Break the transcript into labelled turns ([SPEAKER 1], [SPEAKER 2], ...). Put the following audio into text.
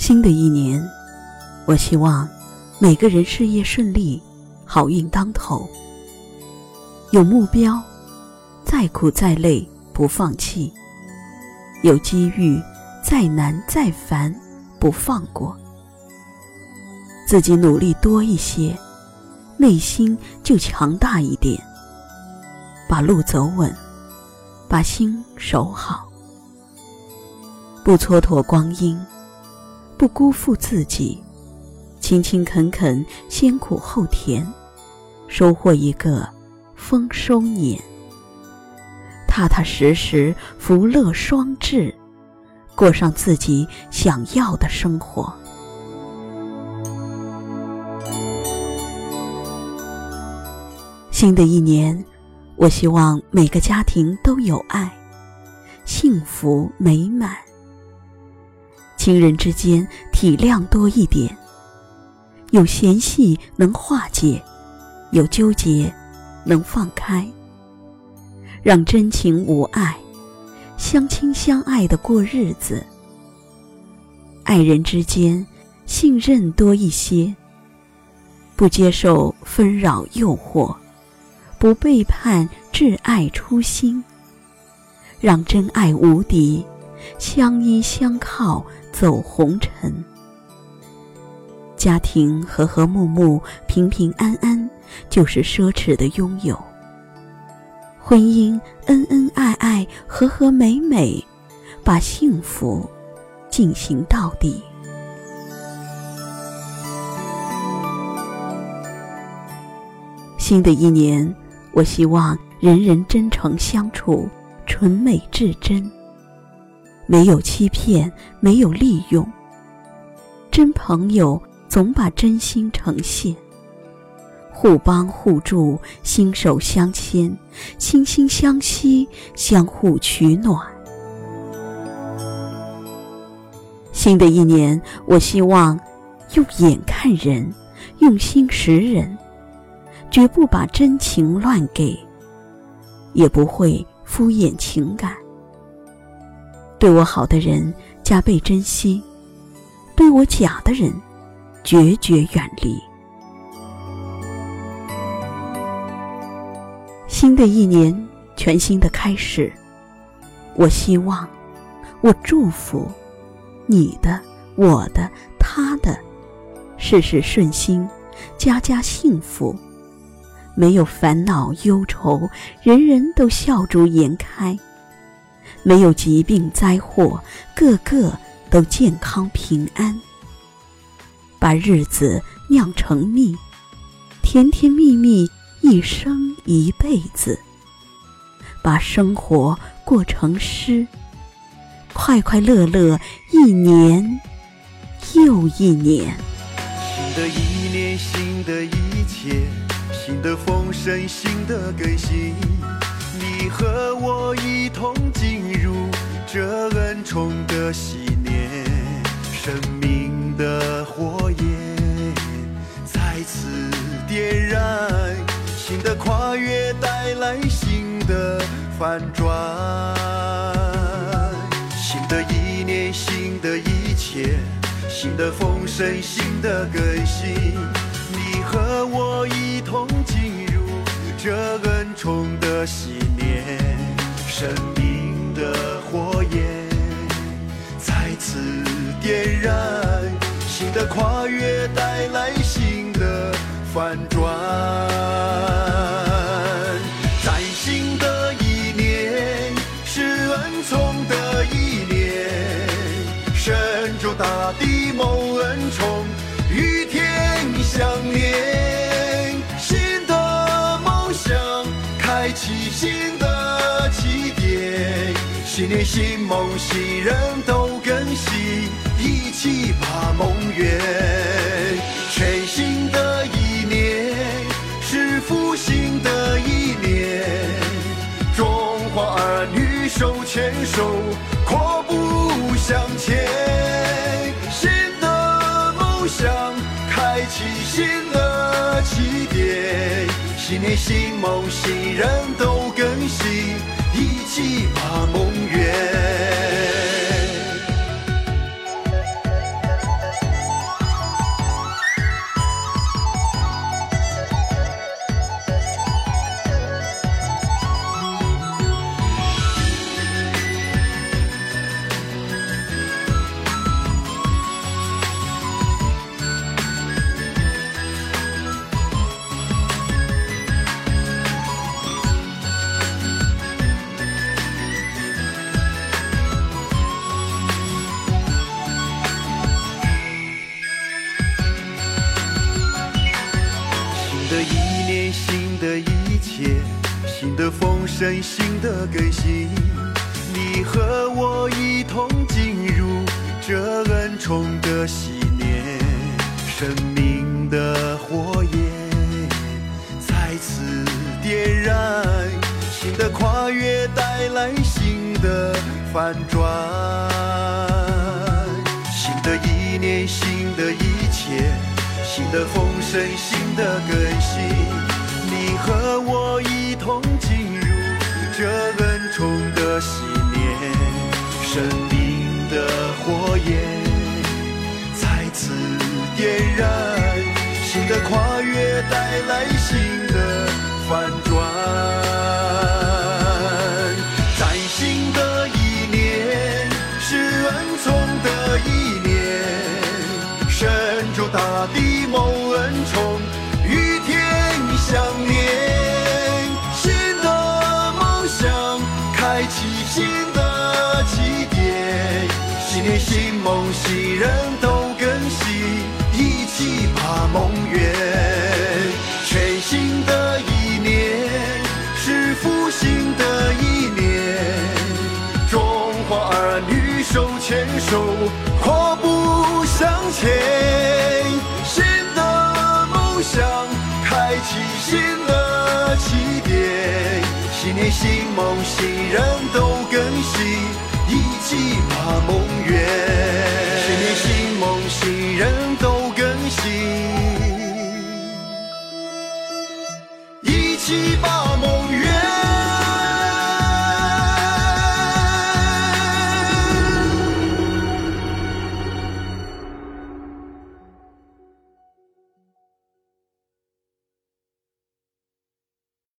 [SPEAKER 1] 新的一年，我希望每个人事业顺利，好运当头。有目标，再苦再累不放弃；有机遇，再难再烦不放过。自己努力多一些，内心就强大一点。把路走稳，把心守好，不蹉跎光阴，不辜负自己，勤勤恳恳，先苦后甜，收获一个丰收年。踏踏实实，福乐双至，过上自己想要的生活。新的一年。我希望每个家庭都有爱，幸福美满。亲人之间体谅多一点，有嫌隙能化解，有纠结能放开，让真情无碍，相亲相爱的过日子。爱人之间信任多一些，不接受纷扰诱惑。不背叛挚爱初心，让真爱无敌，相依相靠走红尘。家庭和和睦睦、平平安安，就是奢侈的拥有。婚姻恩恩爱爱、和和美美，把幸福进行到底。新的一年。我希望人人真诚相处，纯美至真，没有欺骗，没有利用。真朋友总把真心呈现，互帮互助，心手相牵，心心相惜，相互取暖。新的一年，我希望用眼看人，用心识人。绝不把真情乱给，也不会敷衍情感。对我好的人加倍珍惜，对我假的人决绝远离。新的一年，全新的开始。我希望，我祝福你的、我的、他的，事事顺心，家家幸福。没有烦恼忧愁，人人都笑逐颜开；没有疾病灾祸，个个都健康平安。把日子酿成蜜，甜甜蜜蜜一生一辈子。把生活过成诗，快快乐乐一年又一年。
[SPEAKER 2] 新的一年，新的一切。新的丰盛，新的更新，你和我一同的喜年，生命的火焰再次点燃，新的跨越带来新的反转，新的一年，新的一切，新的丰盛，新的更新，你和我一同进入。这恩宠的喜年，生命的跨越带来新的反转。崭新的一年是恩宠的一年，神州大地梦新年新梦，新人都更新，一起把梦圆。全新的一年是复兴的一年，中华儿女手牵手，阔步向前。新的梦想，开启新的起点。新年新梦，新人都更新。真心，的更新。你和我一同进入这恩宠的喜年，生命的火焰再次点燃，新的跨越带来新的反转，新的一年，新的一切，新的丰盛，新的更新。带来新的反转。崭新的一年是恩宠的一年，神州大地蒙恩宠，与天相连。新的梦想开启新的起点，新年新梦，新人复兴的一年，中华儿女手牵？手，阔步向前。新的梦想开启新的起点，新年新梦，新人都更新，一起把梦圆。新年新梦，新人都